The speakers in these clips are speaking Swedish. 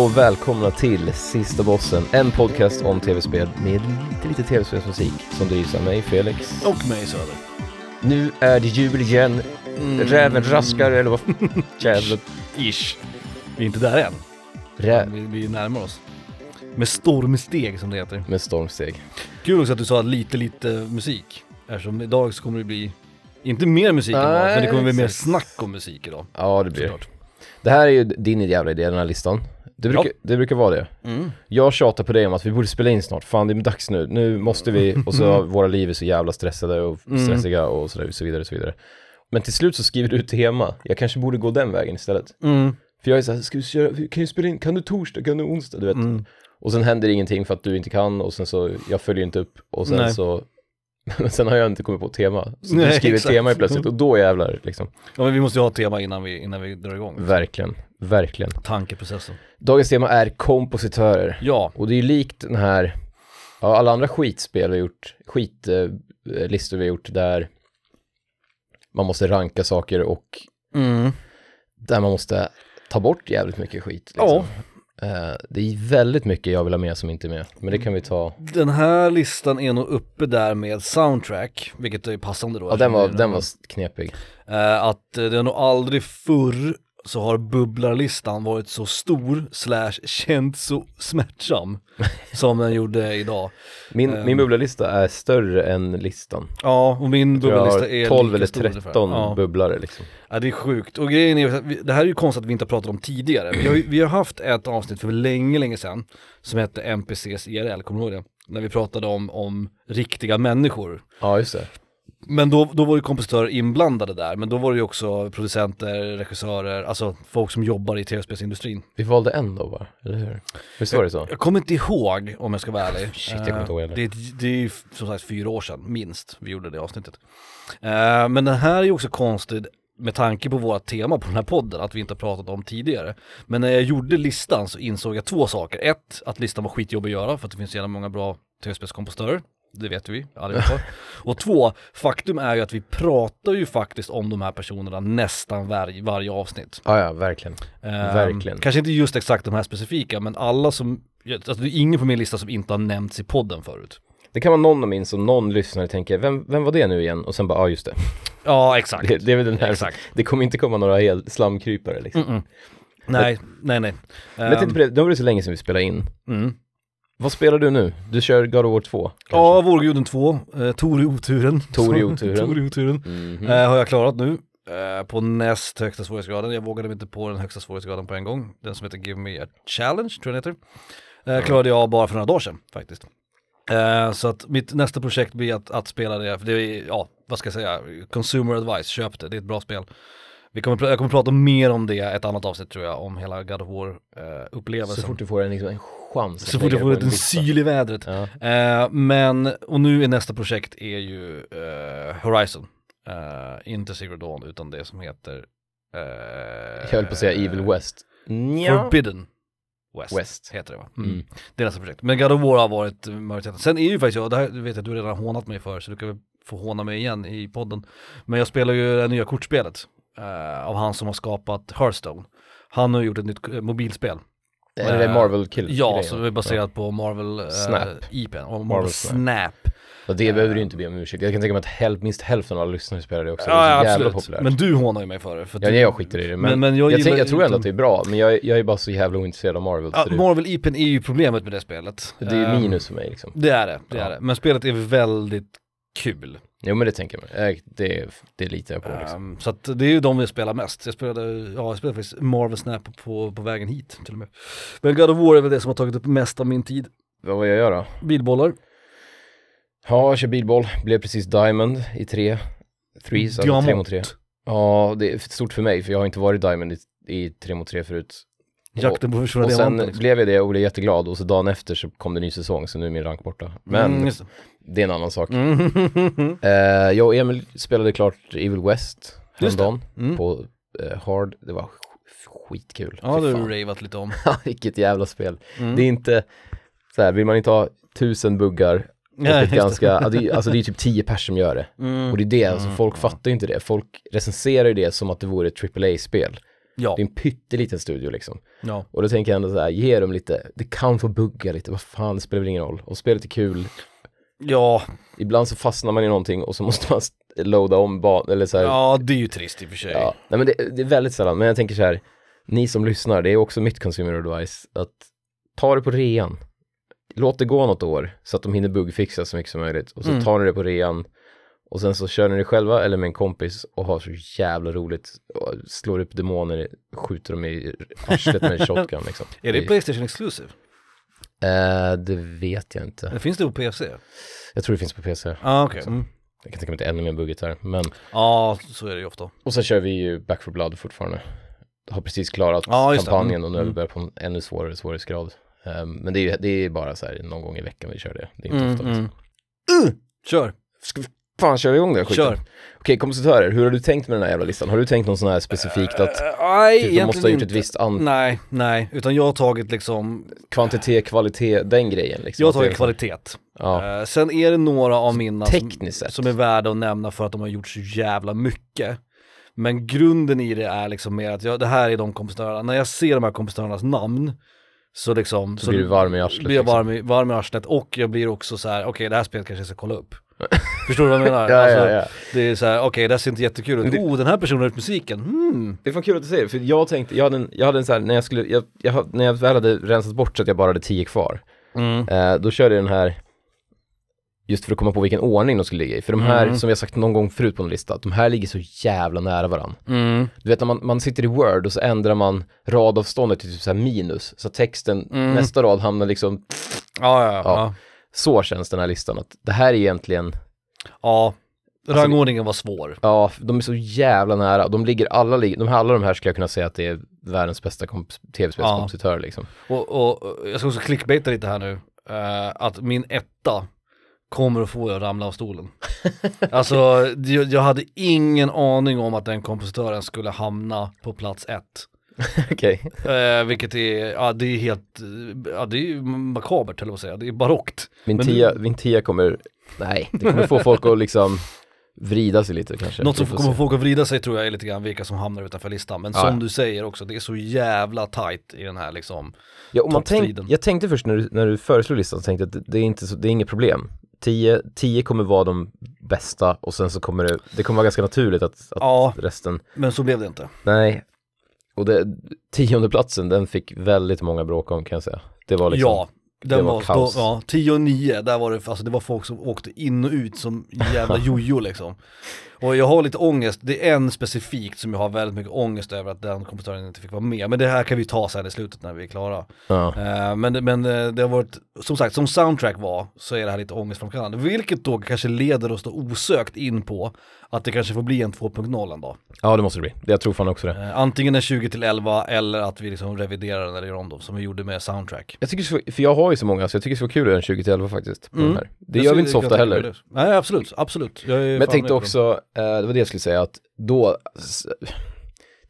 Och välkomna till Sista Bossen, en podcast om tv-spel med lite, lite tv-spelsmusik som drivs av mig, Felix. Och mig Söder. Nu är det jul igen, räven raskar eller vad Jävlar. Ish. Vi är inte där än. Rä... Vi, vi närmar oss. Med stormsteg som det heter. Med stormsteg. Kul också att du sa lite, lite musik. Eftersom idag så kommer det bli, inte mer musik än men det kommer bli mer snack om musik idag. Ja det blir det. Det här är ju din jävla idé, den här listan. Det brukar, det brukar vara det. Mm. Jag tjatar på dig om att vi borde spela in snart, fan det är dags nu, nu måste vi, och så våra liv är så jävla stressade och Mm. stressiga och så, där, så vidare och så vidare. Men till slut så skriver du ett tema, jag kanske borde gå den vägen istället. Mm. För jag är såhär, ska vi köra, kan du spela in, kan du torsdag, kan du onsdag, du vet. Mm. Och sen händer ingenting för att du inte kan och sen så, jag följer inte upp och sen Nej. så men sen har jag inte kommit på ett tema. Så Nej, du skriver exakt. tema plötsligt och då jävlar liksom. Ja men vi måste ju ha ett tema innan vi, innan vi drar igång. Verkligen, verkligen. Tankeprocessen. Dagens tema är kompositörer. Ja. Och det är ju likt den här, ja, alla andra skitspel vi har gjort, skitlistor vi har gjort där man måste ranka saker och Mm. där man måste ta bort jävligt mycket skit. Liksom. Eh, det är väldigt mycket jag vill ha med som inte är med, men det kan vi ta. Den här listan är nog uppe där med soundtrack, vilket är passande då. Ja, den var, den var knepig. Eh, att eh, det har nog aldrig förr så har bubblarlistan varit så stor slash känt så smärtsam som den gjorde idag. Min, Ehm. min bubblalista är större än listan. Ja, och min bubblarlista är 12 lika eller stor ungefär. 13 Ja. bubblare liksom. ja, det är sjukt. Och grejen är, det här är ju konstigt att vi inte har pratat om tidigare. Vi har, vi har haft ett avsnitt för länge, länge sedan som hette NPCs IRL, kommer du ihåg det? När vi pratade om, om riktiga människor. Ja, just det. Men då, då var ju kompositörer inblandade där, men då var det ju också producenter, regissörer, alltså folk som jobbar i tv-spelsindustrin. Vi valde en då bara, eller hur? Visst var det så? Jag kommer inte ihåg om jag ska vara ärlig. Shit, jag kommer inte ihåg Eh, heller. det, det är ju som sagt fyra år sedan, minst, vi gjorde det avsnittet. Eh, men den här är ju också konstig med tanke på vårt tema på den här podden, att vi inte har pratat om tidigare. Men när jag gjorde listan så insåg jag två saker. Ett, att listan var skitjobbig att göra för att det finns så jävla många bra tv-spelskompositörer. Det vet vi allihopa. Och två, faktum är ju att vi pratar ju faktiskt om de här personerna nästan varje, varje avsnitt. Ja, ja, verkligen. Ehm, Verkligen. Kanske inte just exakt de här specifika, men alla som, alltså det är ingen på min lista som inte har nämnts i podden förut. Det kan vara någon av min som någon lyssnare tänker, vem, vem var det nu igen? Och sen bara, ja just det. Ja, exakt. Det, det är väl den här, Exakt. det kommer inte komma några helt slamkrypare liksom. Mm-mm. Nej, nej, nej. Men jag tänkte på Ehm, det, då var det så länge sedan vi spelade in. mm. Vad spelar du nu? Du kör God of War 2? kanske? Ja, Vårguden 2, eh, Tor i oturen. Tor i oturen. Tor i oturen. Mhm. Eh, har jag klarat nu. Eh, på näst högsta svårighetsgraden. Jag vågade mig inte på den högsta svårighetsgraden på en gång. Den som heter Give Me A Challenge, tror jag den heter. Eh, klarade jag bara för några dagar sedan faktiskt. Eh, så att mitt nästa projekt blir att, att spela det, för det är, ja, vad ska jag säga, consumer advice, köp det, det är ett bra spel. Vi kommer, jag kommer prata mer om det ett annat avsnitt tror jag, om hela God of War eh, upplevelsen. Så fort du får en, liksom, en chans. Så att fort jag får en lista. syl i vädret. Ja. Eh, men, och nu är nästa projekt är ju eh, Horizon. Eh, inte Secret Dawn utan det som heter eh, Jag höll på att säga Evil West. Nja. Forbidden West, West. heter det va? Mm. Mm. Det är nästa projekt. Men God of War har varit majoriteten. Sen är ju faktiskt jag, det här vet jag du redan har hånat mig för så du kan väl få håna mig igen i podden. Men jag spelar ju det nya kortspelet eh, av han som har skapat Hearthstone. Han har gjort ett nytt eh, mobilspel. Är det Eh, Marvel Kill? Ja, som är baserat på Marvel eh, Snap. IPn och Marvel, Marvel Snap. Snap. Och det behöver du inte be om ursäkt. Jag kan tänka mig att häl- minst hälften av alla lyssnare spelar det också. Det är så jävla populärt. Men du hånar ju mig för det. För Ja, du- jag skiter i det. Men, Men- men jag jag, gillar tänk, jag tror ändå inte- att det är bra. Men jag, jag är bara så jävla ointresserad av Marvel. Ja, så det, Marvel IPn är ju problemet med det spelet. det är Ehm, minus för mig liksom. Det är det, det Ja. är det. Men spelet är väldigt kul. Jo men det tänker jag. Eh, Det, det litar jag på liksom. Ehm, så att det är ju de vi spelar mest. Jag spelade, ja jag spelade faktiskt Marvel Snap på, på vägen hit till och med. Men God of War är väl det som har tagit upp mest av min tid. Vad var jag gör då? Bilbollar, Ja, jag kör bilboll. Blev precis Diamond i tre. Threes, alltså tre mot tre. Ja, det är stort för mig för jag har inte varit Diamond i, i tre mot tre förut. Jakten på Och försvunna sen diamanter liksom. blev jag det och blev jätteglad och så dagen efter så kom det en ny säsong så nu är min rank borta. Men Mm, just det. det är en annan sak. Mm. Eh, jag och Emil spelade klart Evil West Just det. häromdagen Mm. på eh, Hard. Det var sk- skitkul. Ja, Fy det har fan. du ravat lite om. Vilket jävla spel. Mm. Det är inte så här, vill man inte ha tusen buggar och Nej, ett just det. ganska, ja, det, är- alltså det är typ tio pers som gör det. Mm. Och det är det, alltså Mm. folk fattar ju inte det. Folk recenserar ju det som att det vore ett AAA-spel. Ja, Det är en pytteliten studio liksom. ja. Och då tänker jag ändå så här, ge dem lite, det kan få bugga lite, vad fan, det spelar väl ingen roll. Och spelet är kul, Ja, ibland så fastnar man i någonting och så måste man loada om banan, eller så här, ja, det är ju trist i och för sig. Ja, nej men det, det är väldigt sällan, men jag tänker så här, ni som lyssnar, det är också mitt consumer advice, att ta det på rean. Låt det gå något år så att de hinner bugfixa så mycket som möjligt och så Mm. tar ni det på rean och sen så kör ni det själva eller med en kompis och har så jävla roligt och slår upp demoner, skjuter dem i arslet med en shotgun liksom. Är det Playstation Exclusive? Eh, det vet jag inte. Eller finns det på PC? Jag tror det finns på PC. Ja, ah, okej. Mm. Jag kan tänka mig att det är ännu mer buggigt här. Men, Ja, så är det ju ofta. och sen kör vi ju Back for Blood fortfarande. Har precis klarat det. kampanjen Mm. och nu vi Mm. börjat på en ännu svårare svårighetsgrad. Um, men det är ju det är bara så här någon gång i veckan vi kör det. Det är inte Mm, ofta. Liksom. mm. Kör. Ska vi fan köra igång den skiten? Kör. Okej, kompositörer, hur har du tänkt med den här jävla listan? Har du tänkt någon sån här specifikt att Eh, nej, typ, de måste ha gjort ett visst an- Nej, nej, utan jag har tagit liksom, kvantitet, kvalitet, den grejen liksom? jag har tagit så- kvalitet. Ja, Eh, sen är det några av mina tekniskt som, sett. som är värda att nämna för att de har gjort så jävla mycket. Men grunden i det är liksom mer att jag, det här är de kompositörerna, när jag ser de här kompositörernas namn så liksom Så blir du varm i arslet, blir jag liksom. varm, i, varm i arslet och jag blir också så här: okej det här spelet kanske jag ska kolla upp. Förstår du vad jag menar? Ja, Alltså, ja, ja. Det är så här: okej det här ser inte jättekul ut, oh den här personen har gjort musiken, hmm. Det är fan kul att du säger för jag tänkte, jag hade en, jag hade en så här, när jag skulle, jag, jag, när jag väl hade rensat bort så att jag bara hade tio kvar, Mm. eh, då körde jag den här, just för att komma på vilken ordning de skulle ligga i. För de här, Mm. som jag sagt någon gång förut på en lista, de här ligger så jävla nära varandra. Mm. Du vet när man, man sitter i Word och så ändrar man radavståndet till typ så minus, så texten, Mm. nästa rad hamnar liksom, Ja, ja, ja. Ja. ja. så känns den här listan, att det här är egentligen, ja. Alltså, Rangordningen var svår. ja, de är så jävla nära, de ligger, alla, de här, alla de här skulle jag kunna säga att det är världens bästa komp- tv-spelskompositör liksom. Och, och jag ska också clickbaita lite här nu, eh, att min etta kommer att få jag ramla av stolen. alltså, jag, jag hade ingen aning om att den kompositören skulle hamna på plats ett. Okej. Eh, vilket är, ja det är helt, ja det är ju makabert höll jag på att säga, det är barockt. Min Men tia, min tia kommer, nej, det kommer få folk att liksom vrida sig lite kanske. Något som kommer se. folk att vrida sig tror jag är lite grann vilka som hamnar utanför listan. Men Ja, som ja. du säger också, det är så jävla tight i den här liksom. Ja, och man tänk, jag tänkte först när du, när du föreslog listan, så tänkte jag att det, det är inte så, det är inget problem. 10, 10 kommer vara de bästa och sen så kommer det, det kommer vara ganska naturligt att, att Ja. resten, Men så blev det inte. nej. Och det, tionde platsen den fick väldigt många bråk om kan jag säga. Det var liksom, ja, den det var var, kaos. då, ja, 10 och 9, där var det, alltså det var folk som åkte in och ut som jävla jojo liksom. Och jag har lite ångest, det är en specifikt som jag har väldigt mycket ångest över att den kompositören inte fick vara med. Men det här kan vi ta sen i slutet när vi är klara. ja. Eh, men, men eh, det har varit, som sagt, som soundtrack var så är det här lite ångestframkallande. Vilket då kanske leder oss då osökt in på att det kanske får bli en 2.0 en dag. ja, det måste det bli. Jag tror fan också det. Eh, antingen en 20 till 11 eller att vi liksom reviderar den eller gör om dem som vi gjorde med soundtrack. Jag tycker så, för jag har ju så många så jag tycker det ska vara kul att göra en 20 till 11 faktiskt. På Mm. den här. Det Jag gör vi inte så ofta heller. Nej absolut, absolut. Jag Men jag tänkte också, eh, det var det jag skulle säga, att då,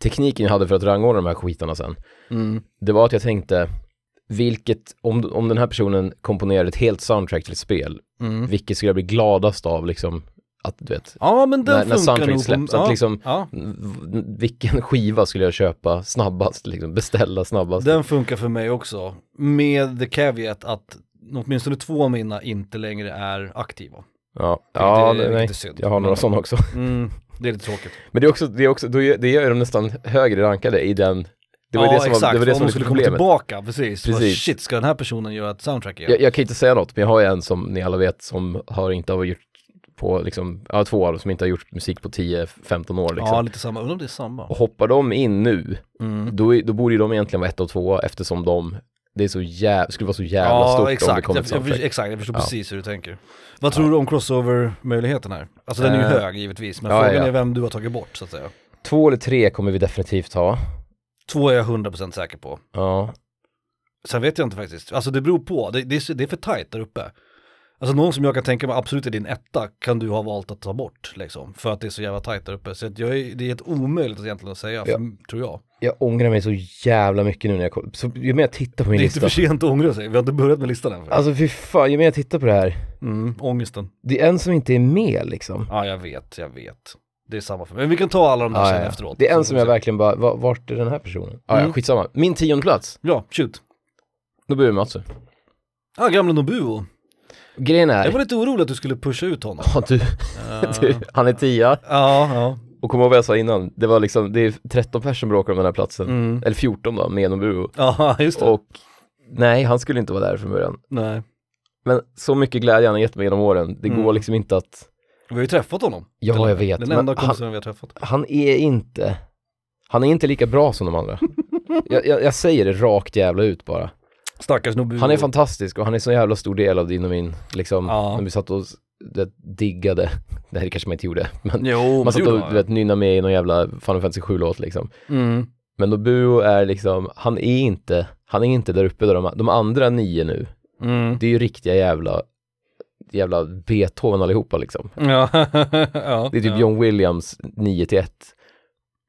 tekniken jag hade för att rangordna de här skitarna sen. Mm. det var att jag tänkte, vilket, om, om den här personen komponerar ett helt soundtrack till ett spel, Mm. vilket skulle jag bli gladast av liksom, att du vet, Ja men den när, när nog. släpps, på, att ja, liksom, ja, vilken skiva skulle jag köpa snabbast, liksom, beställa snabbast? den funkar för mig också. Med the caveat att åtminstone två av mina inte längre är aktiva. ja, det- ja vilket nej, är synd. jag har några sådana också. Mm, det är lite tråkigt. Men det är också, det är också, då gör- det gör dem nästan högre rankade i den, det var ja det som exakt, var, det var det om som de skulle komma tillbaka, precis. precis. Precis. Shit, ska den här personen göra ett soundtrack igen? Jag, jag kan inte säga något, men jag har ju en som ni alla vet som har inte har gjort på liksom, ja två år som inte har gjort musik på 10-15 år liksom. Ja, lite samma. Undrar om det är samma. Och hoppar de in nu, Mm. då, då borde ju de egentligen vara ett och två eftersom de, det är så jävla, skulle vara så jävla stort om det exakt. kommer Jag, ett jag, soundtrack. exakt, jag förstår Ja. precis hur du tänker. Vad tror du om crossover-möjligheten här? Alltså den är ju Eh, hög givetvis, men ja, frågan ja. är vem du har tagit bort så att säga. Två eller tre kommer vi definitivt ha. Två är jag 100% säker på. Ja, Sen vet jag inte faktiskt, alltså det beror på, det, det, är, det är för tajt där uppe. Alltså någon som jag kan tänka mig absolut är din etta kan du ha valt att ta bort liksom. För att det är så jävla tajt där uppe. Så att jag är, det är helt omöjligt att egentligen att säga, för, Ja. tror jag. jag ångrar mig så jävla mycket nu när jag kollar, så ju mer jag tittar på min Det är inte lista. för sent att ångra sig, vi har inte börjat med listan än. Alltså fy fan, ju mer jag tittar på det här, Mm, ångesten. det är en som inte är med liksom. Ja jag vet, jag vet. Det är samma för mig. Men vi kan ta alla de där Ja, sen ja, ja. efteråt. Det är en som jag verkligen bara, va- vart är den här personen? Ah, Mm. ja, skitsamma. Min tionde plats, Ja, shoot. Nobuo Matsu. Ja, gamla Nobuo. Grejen är, Jag var lite orolig att du skulle pusha ut honom. ja, du, du, han är tia. Ja, ja. Och kom ihåg vad jag sa innan, det var liksom, det är 13 personer som bråkar om den här platsen. Mm. Eller 14 då, med Nobuo. Ja, just det. Och nej, han skulle inte vara där från början. Nej. Men så mycket glädje han har gett mig genom åren, det Mm. går liksom inte att, Vi har ju träffat honom. ja jag vet, Den enda kompisen vi har träffat. han är inte, han är inte lika bra som de andra. jag, jag, jag säger det rakt jävla ut bara. Stackars Nobuo. Han är fantastisk och han är så jävla stor del av din och min, liksom, Ja. när vi satt och det, diggade, det här kanske man inte gjorde, men Jo, man satt och du vet, nynna med i någon jävla Final Fantasy 7-låt liksom. Mm. Men Nobuo är liksom, han är inte, han är inte där uppe där de, de andra nio nu, Mm. det är ju riktiga jävla, jävla Beethoven allihopa liksom. Ja. ja. Det är typ ja. John Williams 9 till 1.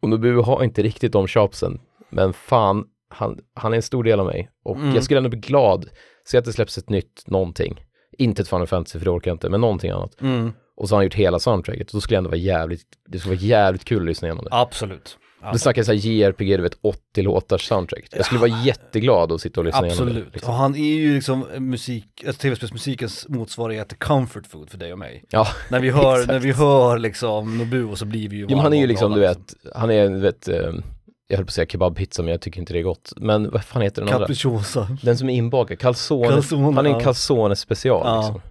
Och Nobuo har inte riktigt de chopsen, men fan, han, han är en stor del av mig. Och Mm. jag skulle ändå bli glad, se att det släpps ett nytt någonting. Inte ett Final Fantasy, för det orkar jag inte, men någonting annat. Mm. Och så har han gjort hela soundtracket, och då skulle det ändå vara jävligt, det skulle vara jävligt kul att lyssna igenom det. Absolut. Då snackar jag såhär JRPG, du vet 80 låtars soundtrack. Jag skulle vara jätteglad att sitta och lyssna igenom det. Absolut. Liksom. Och han är ju liksom musik, alltså tv-spelsmusikens motsvarighet till comfort food för dig och mig. Ja, När vi hör, när vi hör liksom Nobuo så blir vi ju jo, men han är ju liksom, du vet, han är, du vet, eh, jag höll på att säga kebabpizza, men jag tycker inte det är gott. Men vad fan heter den andra? Capricciosa. Den som är inbakad, calzone, Calzone, han är en ja. calzone special Ja. liksom.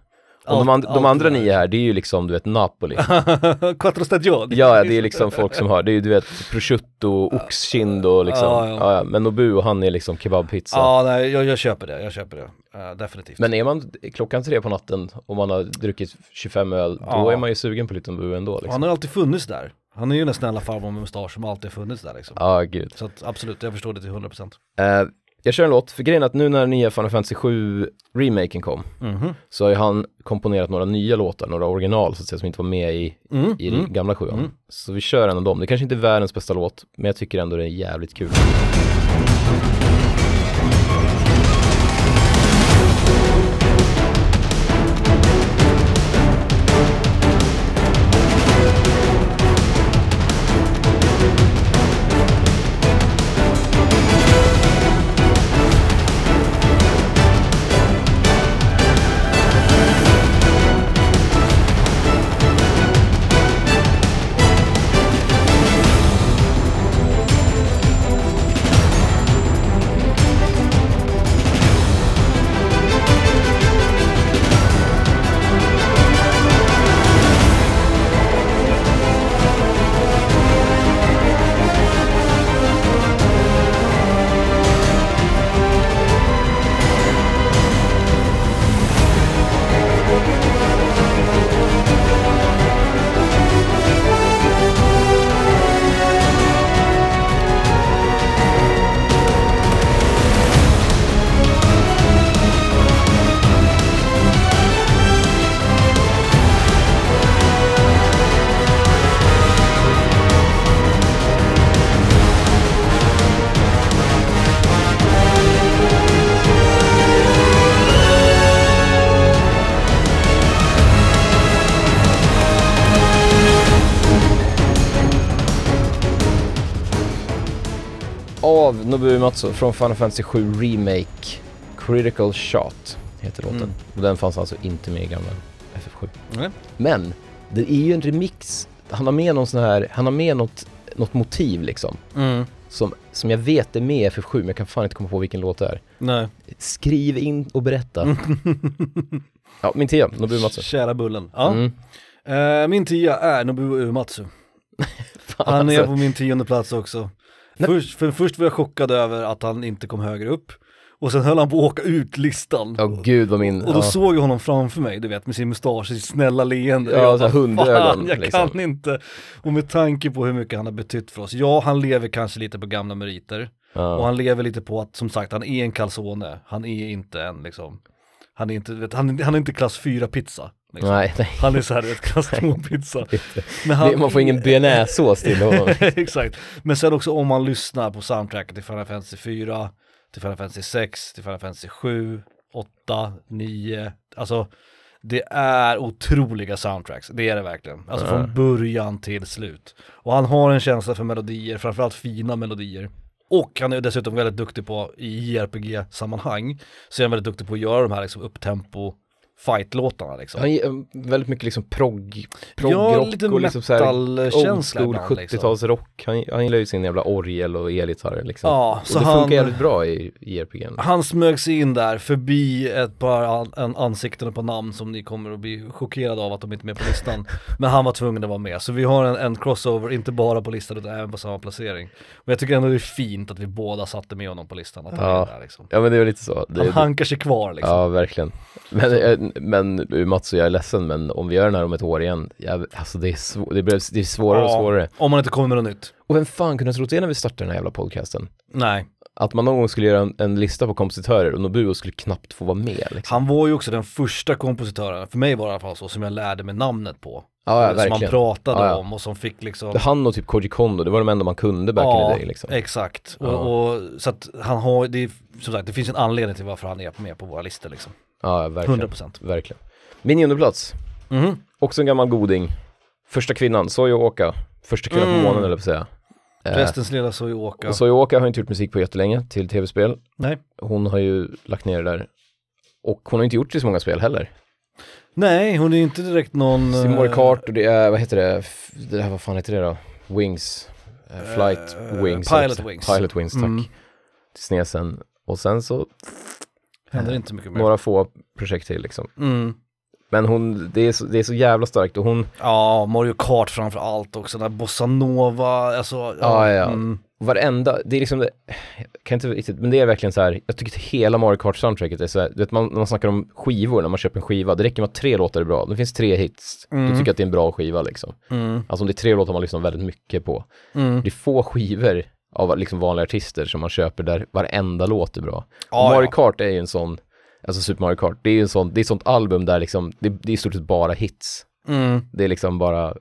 Och de, Allt- and, de andra nio här, det är ju liksom, du vet, Napoli. Quattro stagioni. ja, det är liksom folk som har, det är ju du vet, prosciutto, oxkind och liksom, Ja, ja, ja. Men Nobuo, han är liksom kebabpizza. Ja, nej, jag, jag köper det, jag köper det. Eh, definitivt. Men är man klockan tre på natten och man har druckit 25 öl, då är man ju sugen på lite Nobuo ändå liksom. Han har alltid funnits där. Han är ju den snälla farbrorn med mustasch som alltid funnits där liksom. Ja, gud. Så att absolut, jag förstår det till 100%. Eh, jag kör en låt, för grejen är att nu när nya Final Fantasy 7 remaken kom, Mhm. så har ju han komponerat några nya låtar, några original så att säga, som inte var med i, Mm. i mm. gamla sjuan. Mm. Så vi kör en av dem. Det kanske inte är världens bästa låt, men jag tycker ändå det är jävligt kul. Av Nobuo Uematsu från Final Fantasy 7 Remake Critical Shot heter låten. Mm. Och den fanns alltså inte med i gamla FF7. Nej. Men det är ju en remix. Han har med någon sån här, han har med något, något motiv liksom. Mm. Som, som jag vet är med i FF7 men jag kan fan inte komma på vilken låt det är. Nej. Skriv in och berätta. ja, min tia, Nobuo Uematsu. Kära Bullen. Ja. Mm. Eh, min tia är Nobuo Uematsu. Fan, Han är alltså. på min tionde plats också. Först, för först var jag chockad över att han inte kom högre upp. Och sen höll han på att åka ut listan. Ja gud vad min, Och då ja. såg jag honom framför mig, du vet med sin mustasch, sitt snälla leende. Ja, Och så hundögon, "Fan, jag liksom." kan inte. Och med tanke på hur mycket han har betytt för oss. Ja, han lever kanske lite på gamla meriter. Och ja. han lever lite på att, som sagt, han är en calzone. Han är inte en liksom, han är inte, vet, han, han är inte klass 4 pizza. Liksom. Nej, nej. Han är såhär, du vet, klass 2 pizza. inte. Men Det- Man får ingen bearnaisesås till honom. Exakt. Men sen också om man lyssnar på soundtracket till Final Fantasy 4, till Final Fantasy 6, till Final Fantasy 7, 8, 9, alltså Det är otroliga soundtracks, det är det verkligen. Alltså Ja. från början till slut. Och han har en känsla för melodier, framförallt fina melodier. Och han är dessutom väldigt duktig på, i JRPG-sammanhang, så är han väldigt duktig på att göra de här liksom upptempo fight-låtarna liksom. Han ger väldigt mycket liksom progg, Ja, proggrock lite och liksom så här old school ibland, liksom. 70-talsrock. Han, han gillar ju sin jävla orgel och elgitarr liksom. Ja, och så det han, funkar jävligt bra i, i JRPG'n. han smög sig in där förbi ett par an, en ansikten och på namn som ni kommer att bli chockerade av att de inte är med på listan. Men han var tvungen att vara med, så vi har en, en crossover, inte bara på listan utan även på samma placering. Men jag tycker ändå det är fint att vi båda satte med honom på listan, att han Ja. är där liksom. Ja men det är lite så. Det, Han hankar sig kvar liksom. Ja, verkligen. Men, men Mats och jag är ledsen, men om vi gör den här om ett år igen, jag, alltså det är, svå- det, blir, det är svårare och Ja, svårare. Om man inte kommer med något nytt. Och vem fan kunde ha trott det när vi startade den här jävla podcasten? Nej. Att man någon gång skulle göra en, en lista på kompositörer och Nobuo skulle knappt få vara med liksom. Han var ju också den första kompositören, för mig var det i alla fall så, som jag lärde mig namnet på. Ja, ja som man verkligen. pratade Ja, ja. om och som fick liksom Han och typ Koji Kondo, det var de enda man kunde back in the day liksom. exakt. Ja. Och, och, så att han har, det är, som sagt, det finns en anledning till varför han är med på våra listor liksom. Ja, verkligen. 100%. Verkligen. Min nionde plats, Mhm. också en gammal goding. Första kvinnan, Soyo Oka. Första kvinnan Mm. på månen eller på att säga. Eh, Prästens lilla Soyoka. Soyo Oka har inte gjort musik på jättelänge till tv-spel. Nej. Hon har ju lagt ner det där. Och hon har inte gjort så många spel heller. Nej, hon är inte direkt någon... Det Mario eh, Kart och det är, vad heter det, F- det här, vad fan heter det då? Wings, eh, Flight Eh, Wings. Pilot. Wings. Pilot Wings, tack. Mm. Till snesen. Och sen så Händer inte mycket mer. några få projekt till liksom. Mm. Men hon, det är, så, det är så jävla starkt och hon, Ja, Mario Kart framför allt också, den här Bossa Nova, alltså. Ja, ja. Mm. varenda, det är liksom det, jag kan inte riktigt, men det är verkligen så här, jag tycker att hela Mario Kart soundtracket är så här, du vet man, när man snackar om skivor, när man köper en skiva, det räcker med att tre låtar är bra, det finns tre hits, Mm. du tycker att det är en bra skiva liksom. Mm. Alltså om det är tre låtar man lyssnar väldigt mycket på. Mm. Det är få skivor av liksom vanliga artister som man köper där varenda låt är bra. Ja, Mario ja. Kart är ju en sån, alltså Super Mario Kart, det är ju en sån, det är ett sånt album där liksom, det, det är i stort sett bara hits. Mm. Det är liksom bara,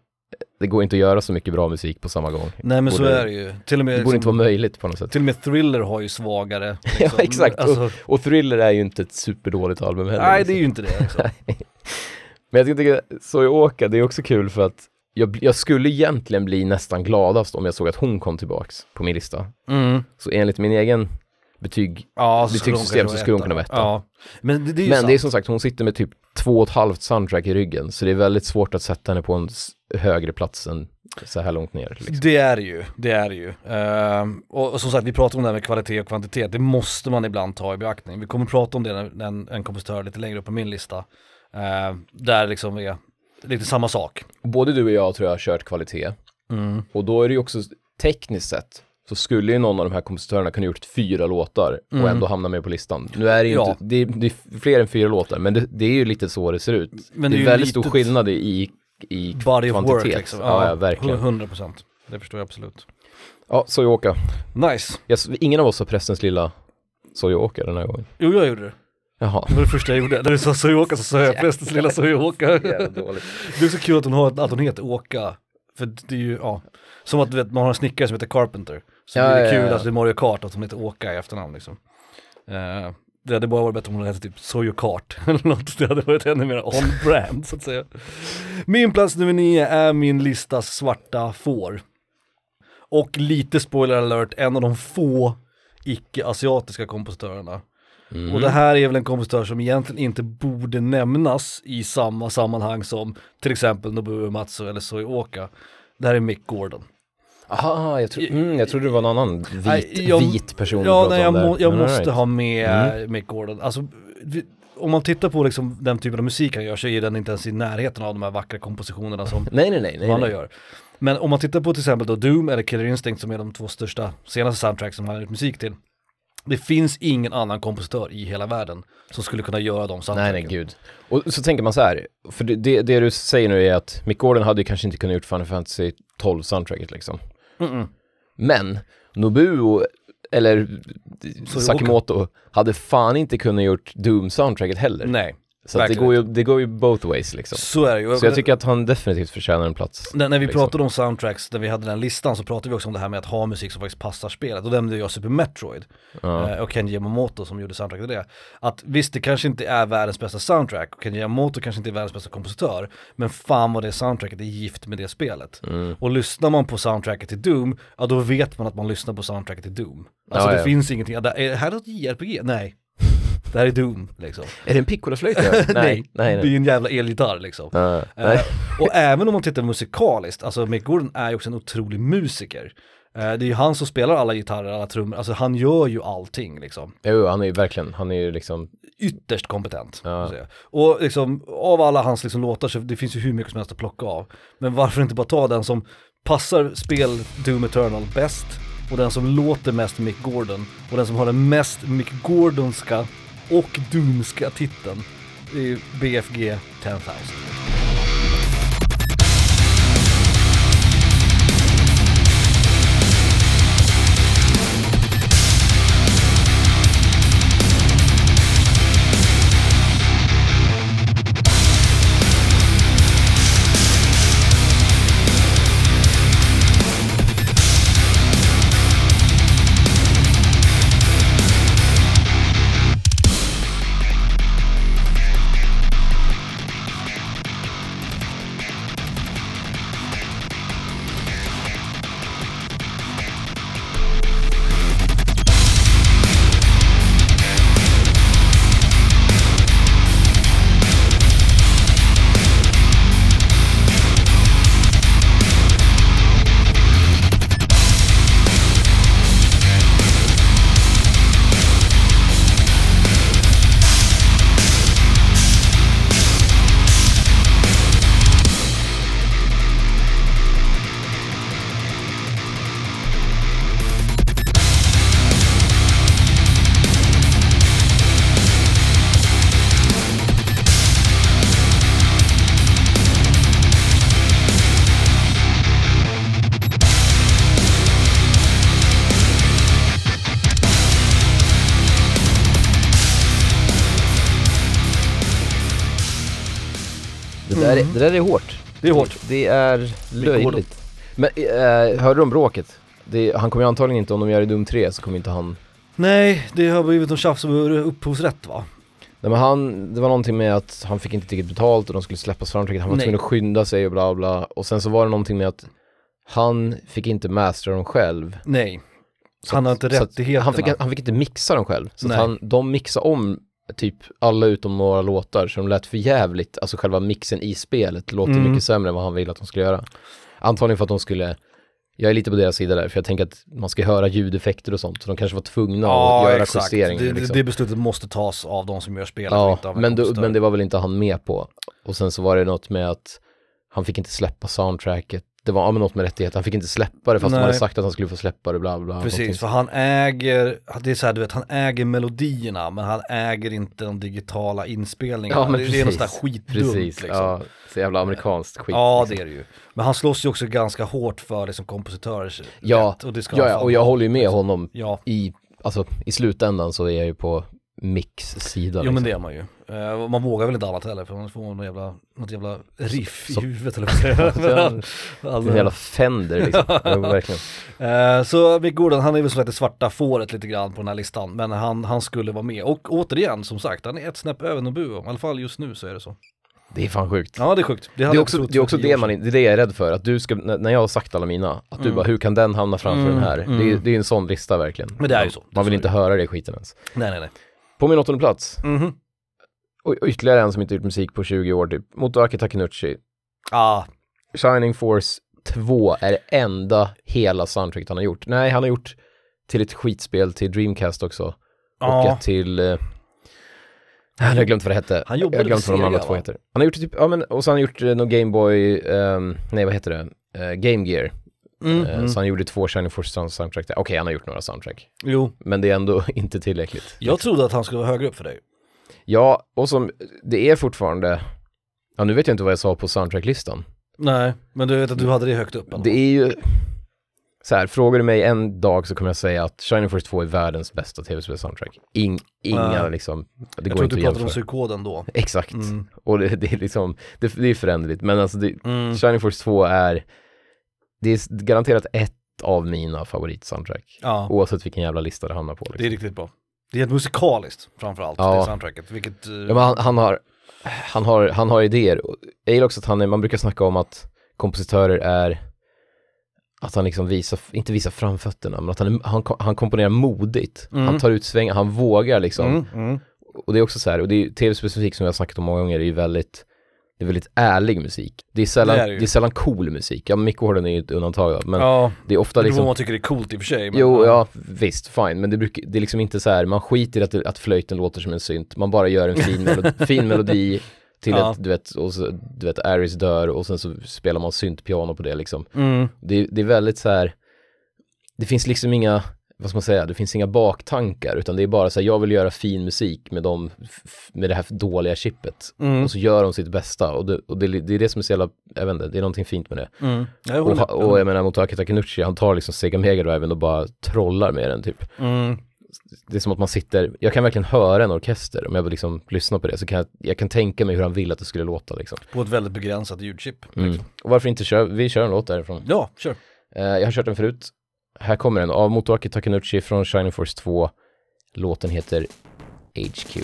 det går inte att göra så mycket bra musik på samma gång. Nej men så Borde- är det ju. Till och med, Det borde inte liksom, vara möjligt på något sätt. till och med Thriller har ju svagare. Ja, exakt. Alltså, Och Thriller är ju inte ett superdåligt album heller. nej liksom. det är ju inte det. Liksom. Men jag tycker Soyoka, det är också kul för att jag, jag skulle egentligen bli nästan gladast om jag såg att hon kom tillbaks på min lista. Mm. Så enligt min egen betyg, Ja, så Betygssystem så skulle hon kunna vara etta. Ja. Men det, det är men det är som sagt, hon sitter med typ två och ett halvt soundtrack i ryggen, så det är väldigt svårt att sätta henne på en högre plats än så här långt ner. Liksom. Det är ju, det är ju. Ehm, och, och som sagt, vi pratar om det här med kvalitet och kvantitet, det måste man ibland ta i beaktning. Vi kommer prata om det när en, en kompositör lite längre upp på min lista. Ehm, där liksom är lite samma sak. Både du och jag tror jag har kört kvalitet, Mm. och då är det ju också tekniskt sett, så skulle ju någon av de här kompositörerna kunna gjort fyra låtar och Mm. ändå hamna med på listan. Nu är det ju Ja. inte, det är, det är fler än fyra låtar, men det, det är ju lite så det ser ut. Men det är ju väldigt litet stor skillnad i, i Body kvantitet. work liksom. Ja, ja, verkligen. 100%. Det förstår jag absolut. Ja, Soyoka. Nice. Jag, ingen av oss har prästens lilla Soyoka den här gången. Jo, jag gjorde det. Jaha. Det var det första jag gjorde. När du sa Soyoka så sa jag prästens lilla dåligt. Det är så kul att hon, har, att hon heter Åka. För det är ju, ja. Som att vet, man har en snickare som heter Carpenter. Så Ja, det är ja, kul ja. att det är Mario Kart att hon heter Åka i efternamn liksom. Eh, det hade bara varit bättre om hon hette typ Soyo Kart eller något. Det hade varit ännu mer on-brand så att säga. Min plats nummer nio är min listas svarta får. Och lite spoiler alert, en av de få icke-asiatiska kompositörerna. Mm. Och det här är väl en kompositör som egentligen inte borde nämnas i samma sammanhang som till exempel Nobuo Uematsu eller Soyoka. Det här är Mick Gordon. Aha, jag, tro, mm, jag trodde det var en annan vit, Nej, jag- vit person du Ja, nej, jag, må, jag måste right. ha med Mick Gordon. Alltså, vi, om man tittar på liksom den typen av musik han gör så är den inte ens i närheten av de här vackra kompositionerna som Nej, nej, nej. nej, andra nej. gör. Men om man tittar på till exempel då Doom eller Killer Instinct som är de två största senaste soundtracks som han har gjort musik till. Det finns ingen annan kompositör i hela världen som skulle kunna göra de Nej, soundtracken. nej, gud. Och så tänker man så här, för det, det, det du säger nu är att Mick Gordon hade ju kanske inte kunnat gjort Final Fantasy 12 soundtracket liksom. Mm-mm. Men Nobuo, eller. Sakimoto, hade fan inte kunnat gjort Doom soundtracket heller. Nej. Så det, går ju, det går ju both ways liksom. Så är det ju. Så jag tycker att han definitivt förtjänar en plats. När, när vi liksom. pratade om soundtracks, när vi hade den listan så pratade vi också om det här med att ha musik som faktiskt passar spelet. Och nämnde jag Super Metroid Ja. eh, och Kenji Yamamoto som gjorde soundtracket till det. Att visst, det kanske inte är världens bästa soundtrack och Kenji Yamamoto kanske inte är världens bästa kompositör. Men fan vad det soundtracket är gift med det spelet. Mm. Och lyssnar man på soundtracket till Doom, ja då vet man att man lyssnar på soundtracket till Doom. Alltså Ja, det ja. finns ingenting, är det här något JRPG? Nej. Det här är Doom liksom. Är det en piccoloflöjt? ja? nej, nej, Det är nej. en jävla elgitarr liksom. Nej. Eh, och även om man tittar musikaliskt, alltså Mick Gordon är ju också en otrolig musiker. Eh, det är ju han som spelar alla gitarrer, alla trummor, alltså han gör ju allting liksom. Jo, han är ju verkligen, han är ju liksom, Ytterst kompetent. Säga. Och liksom av alla hans liksom låtar så det finns ju hur mycket som helst att plocka av. Men varför inte bara ta den som passar spel Doom Eternal bäst och den som låter mest Mick Gordon och den som har den mest Mick Gordonska och Doomska titeln. Det är ju BFG 10,000. Är, det där är hårt. Det är hårt. Det är löjligt. Men äh, hörde du om bråket? Det, han kommer ju antagligen inte, om de gör i Doom 3 så kommer inte han Nej, det har blivit någon tjafs om upphovsrätt va? Nej men han, det var någonting med att han fick inte tillräckligt betalt och de skulle släppa soundtracket, han var Nej. tvungen att skynda sig och bla bla och sen så var det någonting med att han fick inte mastera dem själv. Nej. Så Han har inte rättigheterna. Han fick, han fick inte mixa dem själv. Så han, de mixade om typ alla utom några låtar så de lät för jävligt, alltså själva mixen i spelet låter Mm. mycket sämre än vad han ville att de skulle göra. Antagligen för att de skulle, jag är lite på deras sida där, för jag tänker att man ska höra ljudeffekter och sånt, så de kanske var tvungna att göra justeringar. Det, liksom. det beslutet måste tas av de som gör spelet Ja, men, kompositör. men det var väl inte han med på. Och sen så var det något med att han fick inte släppa soundtracket. Det var ja, men något med rättigheter, han fick inte släppa det fast de Nej. hade sagt att han skulle få släppa det bla bla. någonting. Precis, för han äger, det är så här, du vet, han äger melodierna men han äger inte de digitala inspelningarna. Ja men det, precis. det är något sånt där skitdumt Precis, liksom. ja. Så jävla amerikanskt skit. Ja liksom. det är det ju. Men han slåss ju också ganska hårt för liksom kompositörers Ja, rätt och det ska Ja, ja, och jag håller ju med honom Ja, i, alltså i slutändan så är jag ju på Mix sida. jo men det liksom. är man ju. Eh, man vågar väl inte annat heller för man får något jävla, något jävla riff i huvudet eller vad man säger. En jävla Fender liksom. ja, verkligen. Eh, så Mick Gordon, han är väl som det svarta fåret lite grann på den här listan, men han, han skulle vara med. Och återigen, som sagt, han är ett snäpp över Nobuo, i alla fall just nu så är det så. Det är fan sjukt. Ja det är sjukt. Det hade är också, det, är också det, man, det är det jag är rädd för, att du ska, när jag har sagt alla mina, att du Mm. bara, hur kan den hamna framför Mm, den här? Det, är, mm. det är en sån lista verkligen. Men det är ju så. Man vill Så inte höra det skiten ens. Nej nej nej. På min åttonde plats, Mhm. och och ytterligare en som inte gjort musik på 20 år typ, Motoaki Takenuchi. Ah, Shining Force 2 är det enda hela soundtracket han har gjort. Nej, han har gjort till ett skitspel till Dreamcast också. Och ja. ett till... Eh, jag har glömt vad det hette. Han jag har glömt vad de andra två heter. Han har gjort typ, ja men, och så har han gjort eh, någon Gameboy, ehm, nej vad heter det, Eh, Game Gear. Mm, Eh, mm. Så han gjorde två Shining Force soundtrack. Okej, han har gjort några soundtrack. Jo, Men det är ändå inte tillräckligt. jag trodde att han skulle vara högre upp för dig. Ja, och som, det är fortfarande, ja nu vet jag inte vad jag sa på soundtracklistan. Nej, men du vet att du hade det högt upp. eller? Det är ju, så här, frågar du mig en dag så kommer jag säga att Shining Force 2 är världens bästa tv-spels-soundtrack. In, inga Ja. liksom, det Jag går tror inte att att du pratade om jämföra. psykoden då. Exakt. Mm. Och det, det är liksom, det, det är föränderligt. Men alltså, det, Mm. Shining Force 2 är, det är garanterat ett av mina favorit-soundtrack. Ja, Oavsett vilken jävla lista det hamnar på. Liksom. det är riktigt bra. Det är helt musikaliskt framförallt, Ja. det soundtracket. Vilket... eh, Ja, men han, han, har, han, har, han har idéer. Jag gillar också att han är, man brukar snacka om att kompositörer är att han liksom visar, inte visar framfötterna, men att han, han, han komponerar modigt. Mm. Han tar ut svängar, han vågar liksom. mm, mm. Och det är också så här, och det är tv-specifikt som jag har snackat om många gånger, det är ju väldigt, det är väldigt ärlig musik. Det är sällan, Det det är är, det ju. sällan cool musik. Ja, Mick Warden är ju ett undantag då, men ja, det är ofta det liksom vad man tycker är coolt i och för sig. Men, Jo, ja visst, fine, men det, brukar, det är liksom inte så här, man skiter i att, det- att flöjten låter som en synt, man bara gör en fin, melodi, fin melodi till Ja. ett, du vet, och så, du vet, Aris dör och sen så spelar man syntpiano på det liksom. Mm. Det, det är väldigt så här, det finns liksom inga, vad ska man säga, det finns inga baktankar, utan det är bara så här, jag vill göra fin musik med, dem, med det här dåliga chippet. Mm. Och så gör de sitt bästa och, det, och det, det är det som är så jävla, jag vet inte, det är någonting fint med det. Mm. Jag Och, och jag menar Motaki Takenuchi, han tar liksom Sega Mega Driven och bara trollar med den typ. Mm. Det är som att man sitter, jag kan verkligen höra en orkester, om jag vill liksom lyssna på det så kan jag, jag kan tänka mig hur han vill att det skulle låta liksom. På ett väldigt begränsat ljudchip. Mm. Liksom. Och varför inte köra, vi kör en låt därifrån. Ja, kör. Eh, jag har kört den förut, här kommer den av Motoaki Takenuchi från Shining Force 2. Låten heter HQ.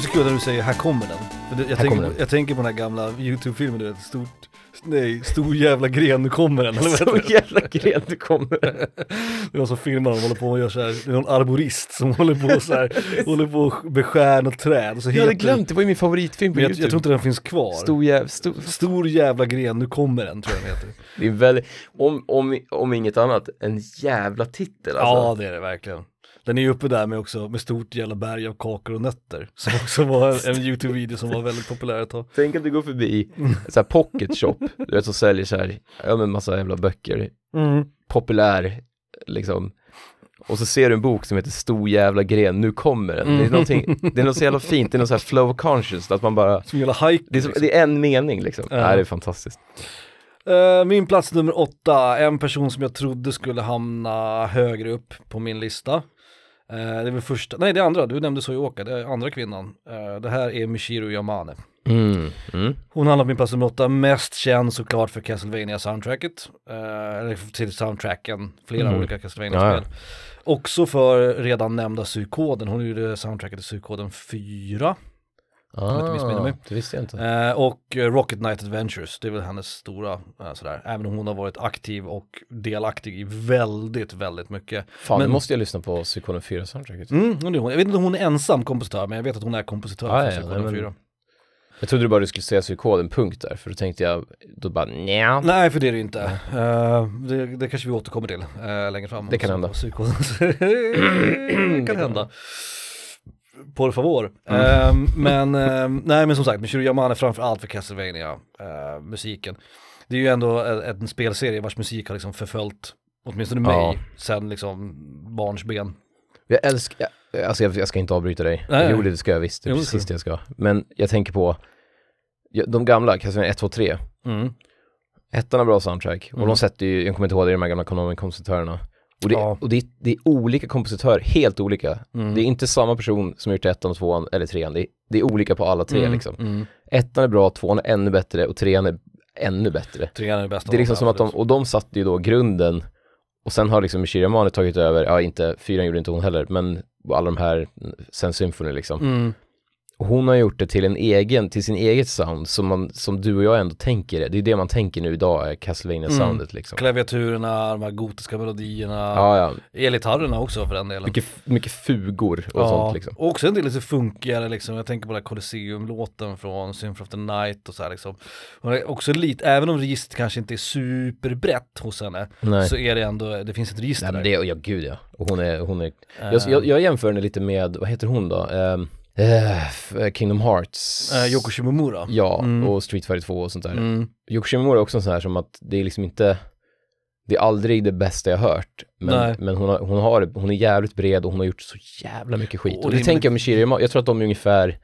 Så kul när du säger 'här kommer den' För det, jag, Här tänker, kommer på- den. jag tänker på den här gamla YouTube-filmen du vet, stort, nej, stor jävla gren, nu kommer den. Eller det? jävla gren du kommer. Det är någon som filmar, de håller på och gör så här, det är någon arborist som håller på så här, håller på och beskär något träd. Och så Jag hade heter- glömt, det var ju min favoritfilm på jag, YouTube. jag tror inte den finns kvar. Stor jäv, stor, Stor jävla gren, nu kommer den tror jag den heter. det är väldigt, om, om, om inget annat, en jävla titel alltså. Ja det är det verkligen. Den är ju uppe där med också, med stort jävla berg av kakor och nötter. Som också var en, en YouTube-video som var väldigt populär ett tag. Tänk att du går förbi så här pocket shop, du vet som säljer så här, ja men massa jävla böcker, populär liksom. Och så ser du en bok som heter Stor jävla gren, nu kommer den. Det är någonting, det är något så jävla fint, det är något så här flow of conscious, att man bara, Som jävla hike. det är, som, det är en mening liksom. Ja. Ja. det är fantastiskt. Eh, min plats nummer åtta, en person som jag trodde skulle hamna högre upp på min lista. Eh, det är väl första, nej det är andra, du nämnde Soyoka, det är andra kvinnan. Eh, det här är Michiru Yamane. Mm. Mm. Hon hamnar på min plats nummer åtta, mest känd såklart för Castlevania soundtracket. Eh, eller till soundtracken, flera Mm. olika Castlevania-spel. Ja, Också Också för redan nämnda psykoden, hon gjorde soundtracket till psykoden 4. Jag inte missminner mig. Ah, det visste jag inte. Eh, och Rocket Knight Adventures, det är väl hennes stora eh, sådär. Även om hon har varit aktiv och delaktig i väldigt, väldigt mycket. Fan, men- nu måste jag lyssna på Psykonen 4 soundtracket. Mm, hon är hon. Jag vet inte om hon är ensam kompositör, men jag vet att hon är kompositör Ah, för ja, Psykoden nej, men- 4. Jag trodde du bara du skulle säga psykoden punkt där, för då tänkte jag, då bara nja. Nej, för det är det inte. Uh, det, det kanske vi återkommer till uh, längre fram. Det kan hända. det kan hända. Por favor. Mm. Uh, men, nej men som sagt, med Shiruyama är framförallt för Castlevania musiken. Det är ju ändå en spelserie vars musik har liksom förföljt åtminstone mig, ja. sen liksom barnsben. Jag älskar, alltså jag, jag ska inte avbryta dig. Nej. Jo det ska jag visst, det är jo, precis det jag ska. Men jag tänker på, de gamla, Castlevania 1, 2, 3. Mm. Ettan har bra soundtrack och mm. de sätter ju, jag kommer inte ihåg det, de här gamla Konami-kompositörerna. Och, det, ja. och det, det, är olika kompositörer, helt olika. Mm. Det är inte samma person som gjort ettan tvåan eller trean, det är, det är olika på alla tre mm. liksom. Mm. Ettan är bra, tvåan är ännu bättre och trean är ännu bättre. Trean är det bästa. Det är liksom som att de, och de satte ju då grunden och sen har liksom Shira Mani tagit över, ja inte, fyran gjorde inte hon heller, men alla de här, sen Symphony liksom. Hon har gjort det till en egen, till sin eget sound som, man, som du och jag ändå tänker det. Det är det man tänker nu idag, är castlevania soundet mm. liksom. Klaviaturerna, de här gotiska melodierna, ja, ja. elgitarrerna också för den delen. Mycket, mycket fugor och ja. sånt liksom. Och också en del lite funkigare liksom, jag tänker på den här Colosseum-låten från Symphony of the Night och så här liksom. Hon är också lite, även om registret kanske inte är superbrett hos henne, Nej. så är det ändå, det finns ett register Nej, där. Det, ja gud ja, och hon är, hon är, jag, jag, jag jämför henne lite med, vad heter hon då? Um, Uh, Kingdom Hearts. Uh, Yoko Shimomura. Ja, mm. och Street Fighter 2 och sånt där. Mm. Yoko Shimomura är också en sån här som att det är liksom inte, det är aldrig det bästa jag hört. Men, men hon, har, hon, har, hon är jävligt bred och hon har gjort så jävla mycket skit. Och, och det, det tänker jag med Shirima, jag tror att de är ungefär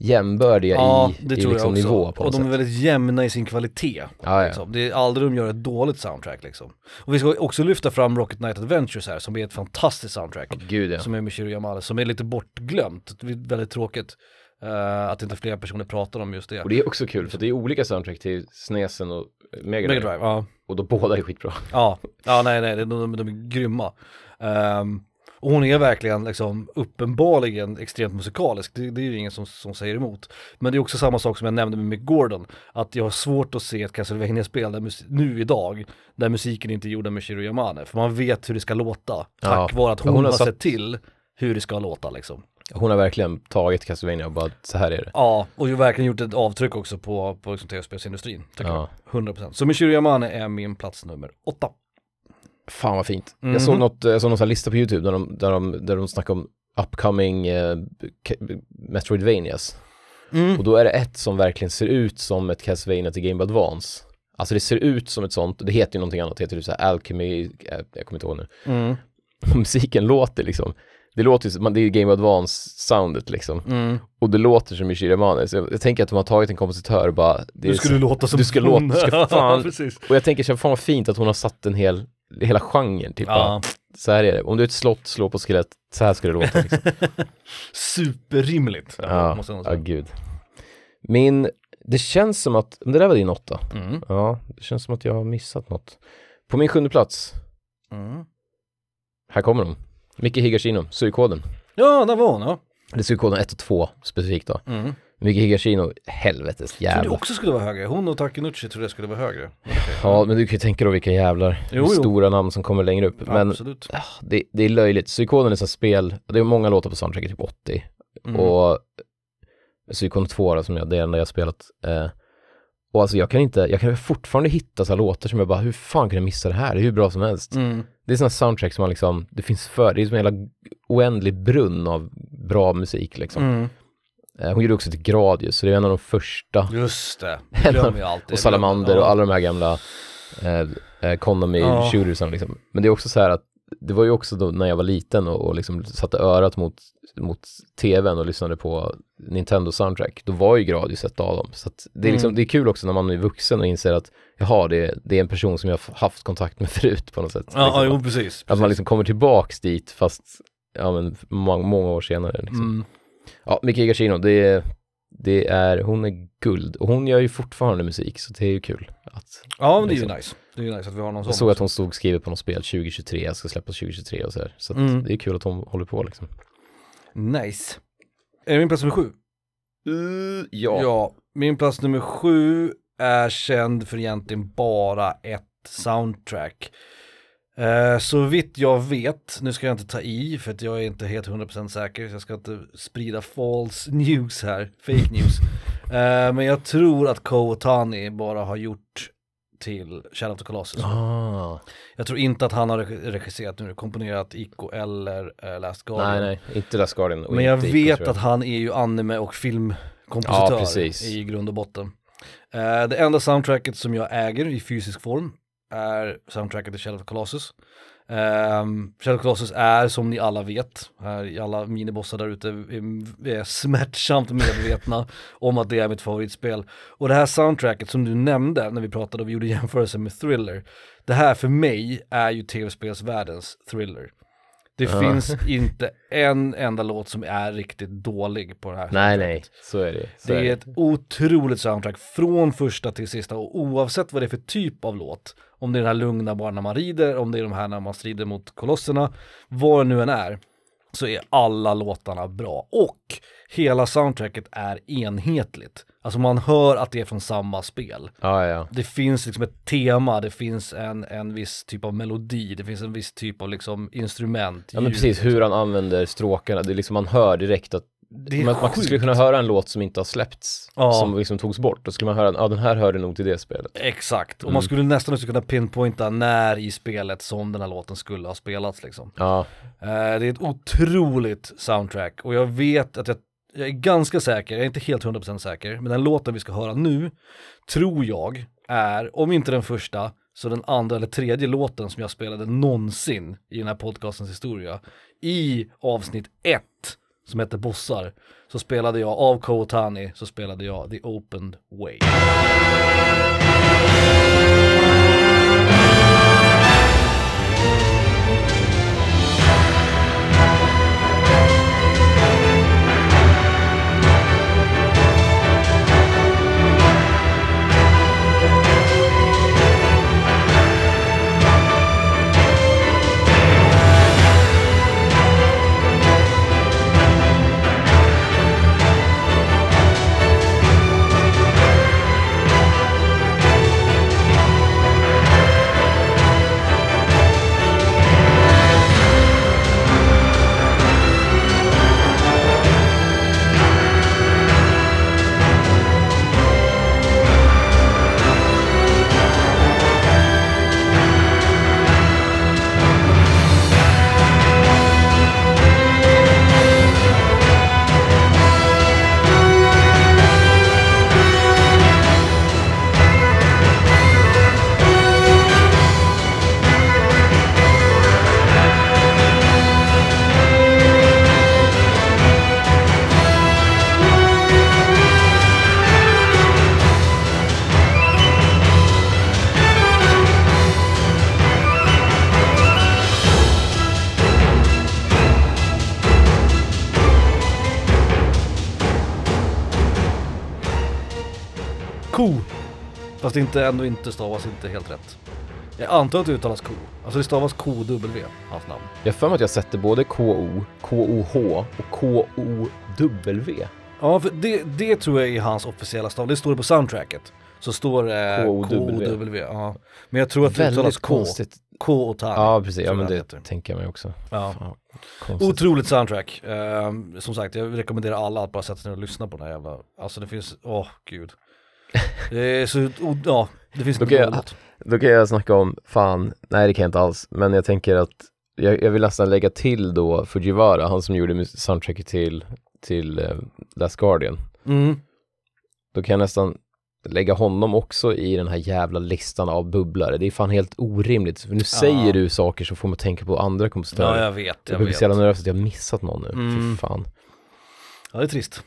jämbördiga ja, i, det i tror liksom jag också. nivå på Och de är väldigt jämna i sin kvalitet. Ja, liksom. Det är aldrig de gör ett dåligt soundtrack liksom. Och vi ska också lyfta fram Rocket Knight Adventures här som är ett fantastiskt soundtrack. Gud, ja. Som är med Shiro Yamada, som är lite bortglömt. Väldigt tråkigt. Uh, att inte fler personer pratar om just det. Och det är också kul för det är olika soundtrack till Snesen och Mega Drive. Mega Drive ja. Och då båda är skitbra. Ja, ja nej nej, de, de, de är grymma. Um, och hon är verkligen liksom uppenbarligen extremt musikalisk, det, det är ju ingen som, som säger emot. Men det är också samma sak som jag nämnde med Mick Gordon, att jag har svårt att se ett Castlevania-spel nu idag, där musiken inte är gjord med Shiro Yamane, för man vet hur det ska låta, tack ja. vare att hon, hon har, satt... sett till hur det ska låta liksom. Hon har verkligen tagit Castlevania och bara, så här är det. Ja, och ju verkligen gjort ett avtryck också på, på liksom tv-spelsindustrin, tycker ja. jag. 100%. Så Michiru Yamane är min plats nummer åtta. Fan vad fint. Mm -hmm. Jag såg mhm. något, jag såg någon lista på YouTube där de, där de, där de snackade om upcoming eh, Metroidvanias. Mm. Och då är det ett som verkligen ser ut som ett Castlevania till Game Advance. Alltså det ser ut som ett sånt, det heter ju någonting annat, det heter typ så här Alchemy, jag, jag kommer inte ihåg nu. Mm. Musiken låter liksom, det låter ju det är ju Game Advance soundet liksom. Mm. Och det låter som Ishira Mane, så jag, jag, tänker att de har tagit en kompositör och bara Du skulle så, låta som Du ska låta, ska fan Och jag tänker så fan vad fint att hon har satt en hel hela genren, typ ja. så här är det. Om du är ett slott, slå på skelett, så här ska det låta liksom. Superrimligt. Ja, måste jag säga. ja gud. Min, det känns som att, det där var din åtta. Mm. Ja, det känns som att jag har missat något. På min sjunde plats, mm. här kommer de. Micke Higashino, Suikoden. Ja, där var hon ja. Det är Suikoden 1 och 2 specifikt då. Mm. Miki Higashino, helvetes jävlar. Trodde också skulle vara högre, hon och Takenuchi trodde jag skulle vara högre. Okay. Ja, men du kan ju tänka dig vilka jävlar, jo, jo. stora namn som kommer längre upp. Ja, men absolut. Ah, det, det är löjligt, Psykoden är så spel, det är många låtar på soundtracket, typ 80. Mm. Och Psykoden 2 då, som jag, det är den jag spelat. Eh, och alltså jag kan inte, jag kan fortfarande hitta så låtar som jag bara, hur fan kan jag missa det här? Det är hur bra som helst. Mm. Det är sådana soundtrack som man liksom, det finns för, det är som en hela oändlig brunn av bra musik liksom. Mm. Eh, hon gjorde också till Gradius, så det är en av de första. Just det, glömmer jag alltid. och Salamander och alla de här gamla eh, eh Konami ja. shootersarna liksom. Men det är också så här att det var ju också då när jag var liten och, och liksom satte örat mot, mot tvn och lyssnade på Nintendo soundtrack, då var ju Gradius ett av dem. Så det, är liksom, mm. det är kul också när man är vuxen och inser att jaha, det, det är en person som jag har haft kontakt med förut på något sätt. Ja, liksom, jo, precis, precis. Att man liksom kommer tillbaks dit fast ja, men många, många år senare. Liksom. Mm. Ja, Miki Higashino, det, det är, hon är guld och hon gör ju fortfarande musik så det är ju kul. Att, ja, men det är ju liksom- nice. Det är ju nice att vi har någon sån. Jag såg att hon stod skrivet på något spel 2023, ska släppas 2023 och så här. Så mm. det är kul att hon håller på liksom. Nice. Är det min plats nummer sju? Uh, ja. Ja, min plats nummer sju är känd för egentligen bara ett soundtrack. Eh, så vitt jag vet, nu ska jag inte ta i för att jag är inte helt 100% säker, så jag ska inte sprida false news här, fake news. Eh, men jag tror att Ko Otani bara har gjort till Shadow of the Colossus. Ah. Jag tror inte att han har reg- regisserat nu, komponerat Ico eller eh, Last Guardian. Nej, nej, inte Last Guardian och Men jag Ico, vet jag. att han är ju anime och filmkompositör Ja, i grund och botten. Det enda soundtracket som jag äger i fysisk form är soundtracket till Shadow of Colossus. Um, Shadow of Colossus är som ni alla vet, här, alla minibossar där ute är, är smärtsamt medvetna om att det är mitt favoritspel. Och det här soundtracket som du nämnde när vi pratade och vi gjorde jämförelse med Thriller, det här för mig är ju tv-spelsvärldens Thriller. Det Ja. finns inte en enda låt som är riktigt dålig på det här Nej, nej, så är det. Så Det är ett otroligt soundtrack från första till sista och oavsett vad det är för typ av låt, om det är den här lugna bara när man rider, om det är de här när man strider mot kolosserna, vad det nu än är, så är alla låtarna bra. Och hela soundtracket är enhetligt. Alltså man hör att det är från samma spel. Ja, ja. Det finns liksom ett tema, det finns en, en viss typ av melodi, det finns en viss typ av liksom instrument. Ja men ljud, precis, hur han använder stråkarna, det är liksom man hör direkt att Det man, man skulle kunna höra en låt som inte har släppts, Ja. som liksom togs bort, då skulle man höra, ja den här hörde nog till det spelet. Exakt, och Mm. man skulle nästan också kunna pinpointa när i spelet som den här låten skulle ha spelats liksom. Ja, Eh, det är ett otroligt soundtrack och jag vet att jag, jag är ganska säker, jag är inte helt 100% säker, men den låten vi ska höra nu tror jag är, om inte den första, så den andra eller tredje låten som jag spelade någonsin i den här podcastens historia. I avsnitt ett som hette Bossar, så spelade jag av Kotani, så spelade jag The Opened Way. Fast inte, ändå inte stavas inte helt rätt. Jag antar att det uttalas ko. Alltså det stavas K-W, hans namn. jag har för mig att jag sätter både KO, KOH och KOW. Ja, för det, det tror jag är hans officiella stav. Det står det på soundtracket. Så står det KOW. KOW. Ja. Men jag tror att det uttalas K. konstigt. K och Tani. Ja precis, ja men det heter. tänker jag mig också. Ja. Fan. Otroligt soundtrack. Ehm, som sagt, jag rekommenderar alla att bara sätta sig ner och lyssna på den här jävla, alltså det finns, åh gud. Det är så, ja, det finns inte dåligt. Då kan jag snacka om, fan, nej det kan jag inte alls, men jag tänker att jag, jag vill nästan lägga till då Fujiwara, han som gjorde soundtracket till, till eh, Last Guardian. Mm. Då kan jag nästan lägga honom också i den här jävla listan av bubblare. Det är fan helt orimligt, för nu säger du saker som får mig att tänka på andra kompositörer. Ja, jag vet, jag jag blir så jävla nervös att jag har missat någon nu, Mm. fy fan. Ja, det är trist.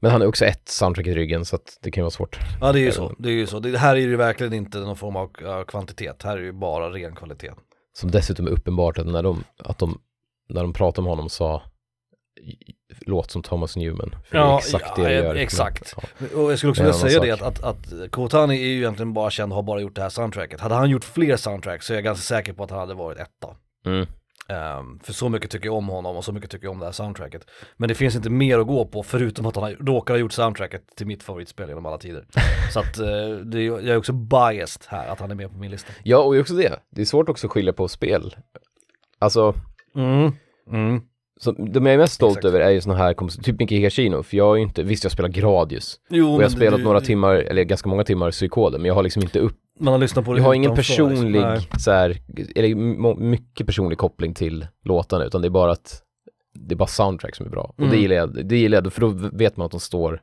Men han är också ett soundtrack i ryggen så att det kan ju vara svårt. Ja, det är ju Jag så. Det är ju så. Det här är ju verkligen inte någon form av kvantitet. Här är ju bara ren kvalitet. Som dessutom är uppenbart att när de, att de, när de pratade om honom sa låt som Thomas Newman. Ja, exakt ja, det ja, gör. exakt. Ja. Och jag skulle också vilja säga det att, att, att Kotani är ju egentligen bara känd och har bara gjort det här soundtracket. Hade han gjort fler soundtracks så är jag ganska säker på att han hade varit etta. Mm. Ehm, för så mycket tycker jag om honom och så mycket tycker jag om det här soundtracket. Men det finns inte mer att gå på förutom att han har, råkar ha gjort soundtracket till mitt favoritspel genom alla tider. så att eh, det jag är också biased här att han är med på min lista. ja, och också det. Det är svårt också att skilja på spel. Alltså, Mm. Mm. Så de jag är mest stolt Exakt. över är ju såna här, typ Miki Higashino, för jag har ju inte, visst jag spelar Gradius Jo, och jag har spelat du- några timmar, eller ganska många timmar psykoden, men jag har liksom inte upp, Man har lyssnat på det jag har ingen liksom. personlig, Nej. så här, eller mycket personlig koppling till låtarna, utan det är bara att det är bara soundtrack som är bra. Och det Mm. gillar jag, det gillar jag, för då vet man att de står,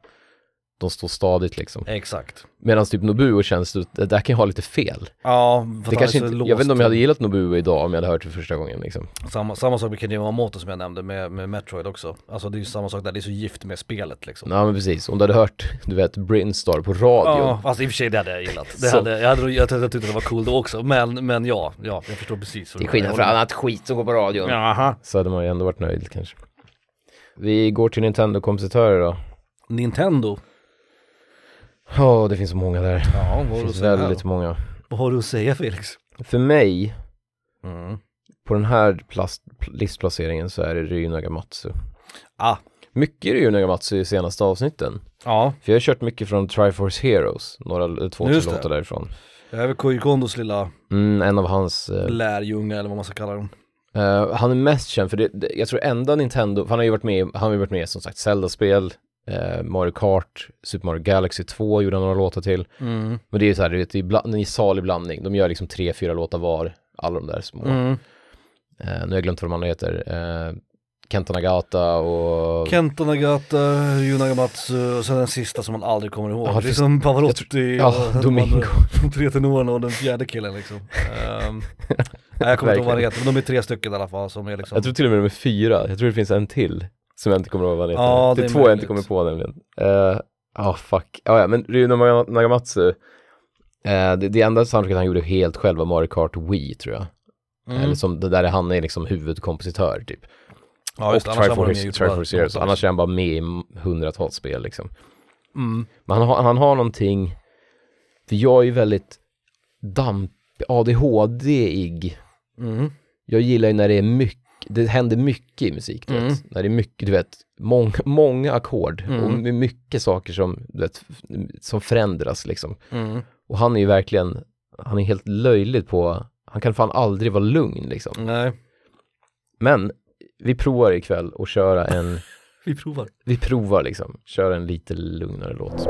de står stadigt liksom. Exakt. Medan typ Nobuo känns det, det där kan jag ha lite fel. Ja, för Det kanske är inte, jag vet inte om låst jag hade gillat Nobuo idag om jag hade hört det för första gången liksom. Samma, samma sak med Kenji Yamamoto som jag nämnde med, med Metroid också. Alltså det är ju samma sak där, det är så gift med spelet liksom. Ja men precis, om du hade hört, du vet, Brinstar på radio. Ja, fast i och för sig det hade jag gillat. Det hade, jag, hade, jag, jag tyckte det var cool då också, men, men ja, ja, jag förstår precis. vad Till du skillnad från annat skit som går på radion. Jaha. Så hade man ju ändå varit nöjd kanske. Vi går till Nintendo-kompositörer då. Nintendo. Ja, det finns så många där. Ja, vad Det finns väldigt många. Vad har du att säga Felix? För mig, Mm. på den här plast, listplaceringen så är det Ryu Nagamatsu. Ah, Mycket Ryu Nagamatsu i senaste avsnitten. ja, För jag har kört mycket från Triforce Heroes, några, två, Just tre låtar därifrån. jag är väl Koji Kondos lilla Mm, en av hans eh, lärjunge eller vad man ska kalla dem. Eh, han är mest känd för det, det, jag tror enda Nintendo, han har ju varit med, han har ju varit med som sagt Zelda-spel, eh, Mario Kart, Super Mario Galaxy 2 gjorde han några låtar till. Mm. Men det är ju så här, det är en salig blandning, de gör liksom tre, fyra låtar var, alla de där små. Mm. Eh, nu har jag glömt vad de andra heter, eh, Kenta Nagata och... Kenta Nagata, Ryu Nagamatsu och sen den sista som man aldrig kommer ihåg. Ja, det är som Pavarotti ja, och Domingo. de tre tenorerna och den fjärde killen liksom. Um, nej, jag kommer inte ihåg vad det heter, men de är tre stycken i alla fall som är liksom Jag tror till och med de är fyra, jag tror det finns en till som jag inte kommer ihåg vad han heter. Ja, det är det är två jag inte möjligt. kommer på nämligen. Ja, fuck. Ja, ja, men Ryu Naga- Nagamatsu, eh, det, det enda soundtracket han gjorde helt själv var Mario Kart Wii tror jag. Mm. Eller som, det där är han är liksom huvudkompositör typ. Ja just och Triforce, Heroes, annars är han bara med i hundratals spel liksom. mm. Men han har, han har någonting, för jag är ju väldigt damp, ADHD-ig. Mm. Jag gillar ju när det är mycket, det händer mycket i musik, du Mm. vet. När det är mycket, du vet, många, många ackord och Mm. med mycket saker som, du vet, som förändras liksom. Mm. Och han är ju verkligen, han är helt löjlig på, han kan fan aldrig vara lugn liksom. Nej, Men vi provar ikväll att köra en, vi provar. vi provar liksom, köra en lite lugnare låt.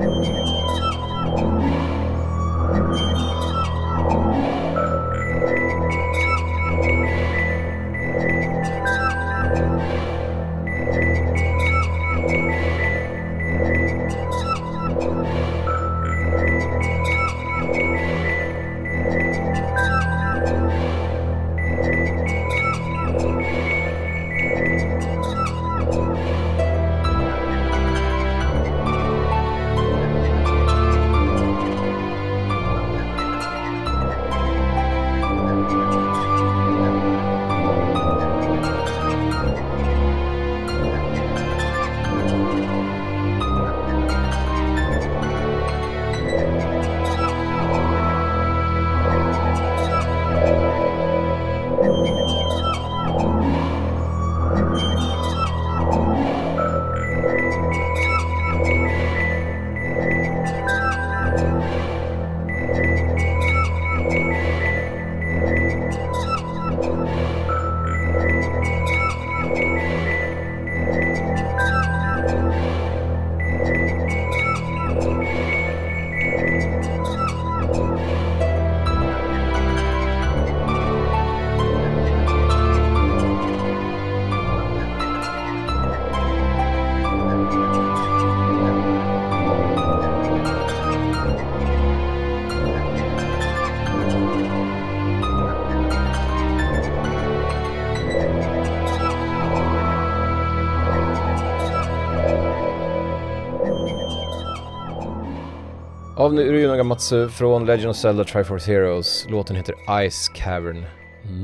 Av Ryu Nagamatsu från Legend of Zelda Triforce Heroes. Låten heter Ice Cavern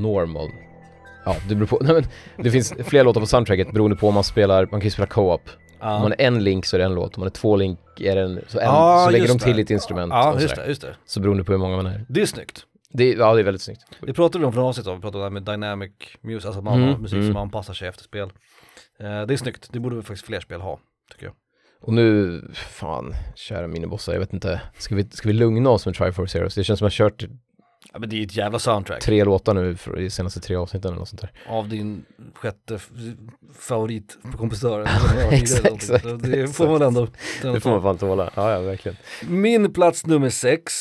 Normal. Ja, det beror på. Nej, men det finns flera låtar på soundtracket beroende på om man spelar, man kan ju spela co-op. Om Ja, man är en link så är det en låt, om man är två link är det en, så, en, Ja, så lägger de till det. ett instrument ja och just det, just det. Så beroende på hur många man är. Det är snyggt. Det, är- ja, det är väldigt snyggt. Det pratade vi om för avsnitt av, vi pratade om det här med dynamic music, alltså man Mm, har musik mm. som anpassar sig efter spel. Eh, det är snyggt, det borde vi faktiskt fler spel ha, tycker jag. Och nu, fan, kära minibossar, jag vet inte. Ska vi, ska vi lugna oss med Triforce Heroes? Det känns som att jag har kört Ja men det är ju ett jävla soundtrack. tre låtar nu för de senaste tre avsnitten eller något sånt där. Av din sjätte f- favoritkompositör. Exakt, exakt, Det får man ändå. Det får man fan tåla. Ja, ja, verkligen. Min plats nummer sex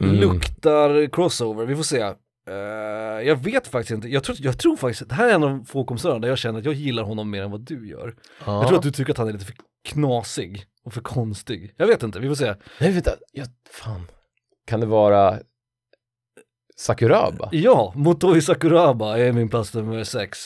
Mm. luktar crossover, vi får se. Eh, jag vet faktiskt inte, jag tror, jag tror faktiskt, det här är en av de få kompositörerna där jag känner att jag gillar honom mer än vad du gör. Ja. Jag tror att du tycker att han är lite för knasig och för konstig. Jag vet inte, vi får se. Nej, vänta. Jag, fan. Kan det vara Sakuraba? Ja, Motoi Sakuraba är min plats nummer sex.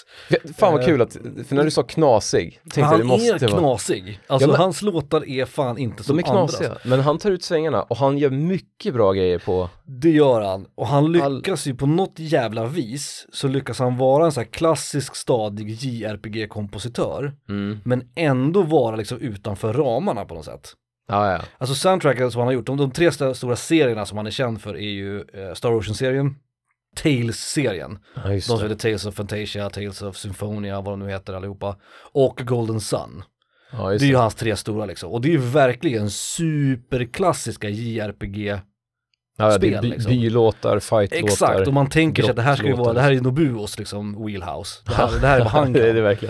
Fan vad Eh, kul att, för när du sa knasig, tänkte jag han det måste är vara knasig. Alltså Ja, men- hans låtar är fan inte som De är knasiga, andras. men han tar ut svängarna och han gör mycket bra grejer på Det gör han. Och han All- lyckas ju på något jävla vis så lyckas han vara en sån här klassisk stadig JRPG-kompositör. mm. Men ändå vara liksom utanför ramarna på något sätt. Ja, ja. Alltså soundtracken som han har gjort, de, de tre st- stora serierna som han är känd för är ju eh, Star Ocean-serien, Tales-serien, just de som heter Tales of Fantasia, Tales of Symphonia, vad de nu heter allihopa, och Golden Sun. Just Det är ju hans tre stora liksom, och det är ju verkligen superklassiska JRPG Ja, det är by, liksom. bylåtar, fightlåtar. Exakt, och man tänker sig att det här ska ju vara, det här är Nobuos liksom wheelhouse. Det här, det här är vad han.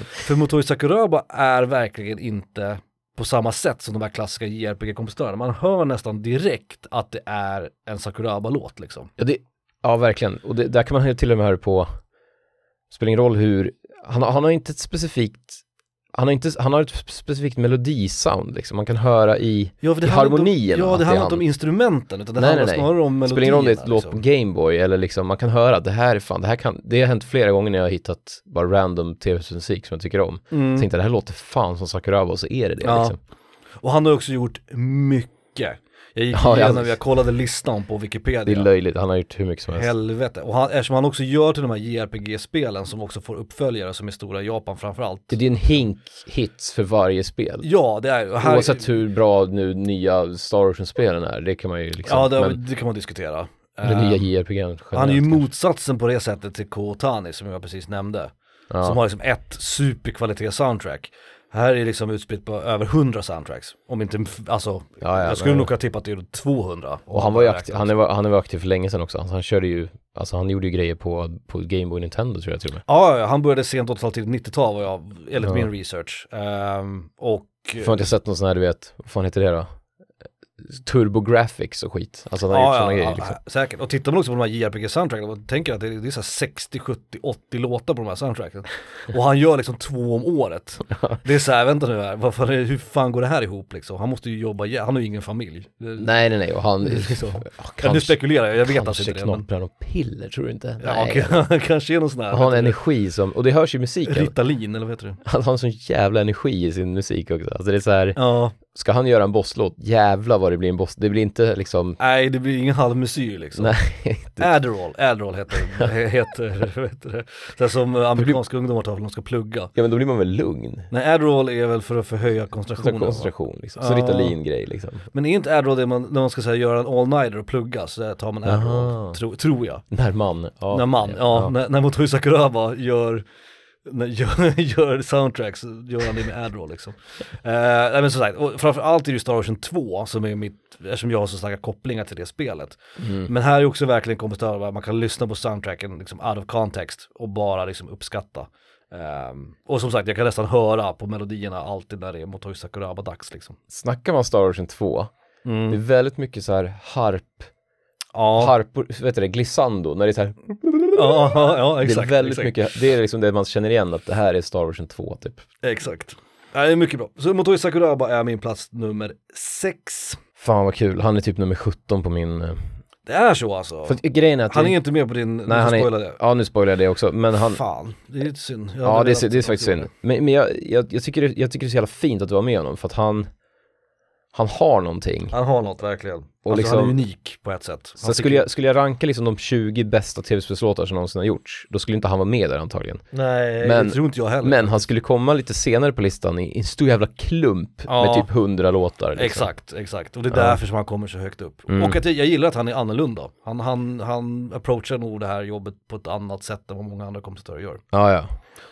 För Motoi Sakuraba är verkligen inte på samma sätt som de här klassiska JRPG-kompositörerna. Man hör nästan direkt att det är en Sakuraba-låt liksom. Ja, det, ja verkligen. Och det, där kan man ju till och med höra på, spelar ingen roll hur, han, han har inte ett specifikt, han har, inte, han har ett specifikt melodisound liksom, man kan höra i, Ja, i Om, ja, det handlar inte om instrumenten utan det Nej, handlar nej, nej. snarare om melodierna. spelar ingen roll om det är ett låt liksom. på Gameboy eller liksom, man kan höra att det här är fan, det här kan, det har hänt flera gånger när jag har hittat bara random tv-musik som jag tycker om. Mm. Jag tänkte det här låter fan som Sakuraba och så är det det Ja. liksom. Och han har också gjort mycket. Jag gick Ja, igenom, jag- jag kollade listan på Wikipedia. Det är löjligt, han har gjort hur mycket som helst. Helvete. Och han, eftersom han också gör till de här JRPG-spelen som också får uppföljare som är stora i Japan framförallt. Det är en hink hits för varje spel. Ja, det är ju. Här- Oavsett hur bra nu nya Star Ocean-spelen är, det kan man ju liksom, Ja, det, men, det kan man diskutera. Eh, nya JRPG generellt han är ju motsatsen på det sättet till Kotani som jag precis nämnde. ja. Som har liksom ett superkvalitet soundtrack. Här är liksom utspritt på över 100 soundtracks. Om inte, alltså, Ja, ja, jag skulle men- nog ha tippat det är 200. Och han var ju aktiv, han, är, han är aktiv för länge sedan också, alltså, han körde ju, alltså han gjorde ju grejer på, på Game Boy Nintendo tror jag till och med. Ja, han började sent 80-tal till 90-tal var jag, enligt Ja. min research. Ehm, och... Får inte sett någon sån här, du vet, vad fan heter det då? Turbo Graphics och skit, alltså han har gjort Ja, såna ja, grejer ja, liksom. säkert. Och tittar man också på de här JRPG-soundtracken, man tänker att det är, det är så här 60, 70, 80 låtar på de här soundtracken. Och han gör liksom två om året. Det är så här, vänta nu här, är, hur fan går det här ihop liksom? Han måste ju jobba, han har ju ingen familj. Nej nej nej, och han, ja, Ja, nu kanske, spekulerar jag, jag vet alltså kanske inte det. Men, knopprar och piller, tror du inte? ja, nej. okej, kanske är någon sån här, Han har en energi som, och det hörs ju i musiken, Ritalin eller vad heter det? han har en sån jävla energi i sin musik också. Alltså det är så här, Ja, ska han göra en bosslåt, jävla vad det blir en boss, det blir inte liksom, nej det blir ingen halvmesyr liksom. nej, det, Adderall, Adderall heter, he- heter, heter det? Här som amerikanska ungdomar tar för att de ska plugga. ja men då blir man väl lugn? Nej, Adderall är väl för att förhöja koncentrationen. koncentration liksom, så Ja. Ritalin-grej liksom. Men är inte Adderall det man, när man ska säga, göra en all-nighter och plugga, så där tar man Adderall, tro, tror jag. När man, ja. när man, ja, När, när Motoi Sakuraba gör, gör, gör soundtracks, gör han det med Adderall liksom. Eh, nej men som sagt, och framförallt är det ju Star Ocean 2 som är mitt, eftersom jag har så starka kopplingar till det spelet. Mm. Men här är också verkligen kompositörer, man kan lyssna på soundtracken liksom out of context och bara liksom uppskatta. Ehm, och som sagt, jag kan nästan höra på melodierna alltid när det är Motoi Sakuraba-dags liksom. Snackar man Star Ocean 2, det är väldigt mycket så här harp, Ja, harpor, vet du det, glissando, när det är så här, ja, ja, exakt. det är väldigt exakt. mycket, det är liksom det man känner igen att det här är Star Ocean 2 typ. Exakt. Ja, det är mycket bra. Så Motoi Sakuraba är min plats nummer sex. Fan vad kul, han är typ nummer 17 på min, eh, Det är så alltså. för grejen är att Han är inte med på din, Nej, han är- det. ja nu spoilar jag det också, men han, Fan, det är lite synd. Jag ja det är, det är faktiskt synd. Men, men jag, jag, jag, tycker, det- jag tycker det är så jävla fint att du var med honom, för att han, han har någonting. Han har något verkligen. Och alltså, liksom- han är unik på ett sätt. Så Han skulle tycker- jag, skulle jag ranka liksom de 20 bästa tv-spelslåtar som någonsin har gjorts, då skulle inte han vara med där antagligen. Nej, Men- det tror inte jag heller. Men han skulle komma lite senare på listan i en stor jävla klump Ja. med typ 100 låtar. Liksom. Exakt, exakt. Och det är Ja. därför som han kommer så högt upp. Mm. Och att jag, jag gillar att han är annorlunda. Han, han, han approachar nog det här jobbet på ett annat sätt än vad många andra kompositörer gör. Ja, ja.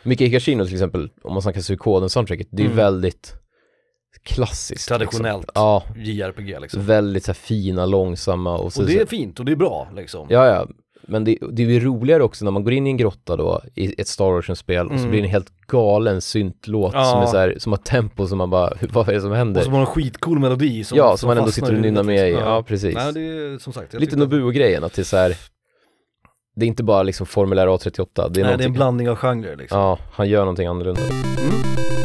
Miki Higashino till exempel, om man snackar psykoden soundtracket, det är Mm. väldigt klassiskt Traditionellt. liksom. Ja, JRPG liksom. väldigt så här, fina, långsamma och så, Och det är fint och det är bra liksom. Ja, ja. Men det, det är roligare också när man går in i en grotta då, i ett Star Ocean-spel, och så Mm. blir det en helt galen syntlåt Ja. som är så här, som har tempo som man bara, vad är det som händer? Och så har en skitcool melodi som ja, som man ändå sitter och nynnar med i, liksom. ja precis. Nej det är som sagt, Lite Nobuo-grejen, att det är så här, det är inte bara liksom formulär A38, det är Nej det är en blandning av genrer liksom. ja, han gör någonting annorlunda. Mm.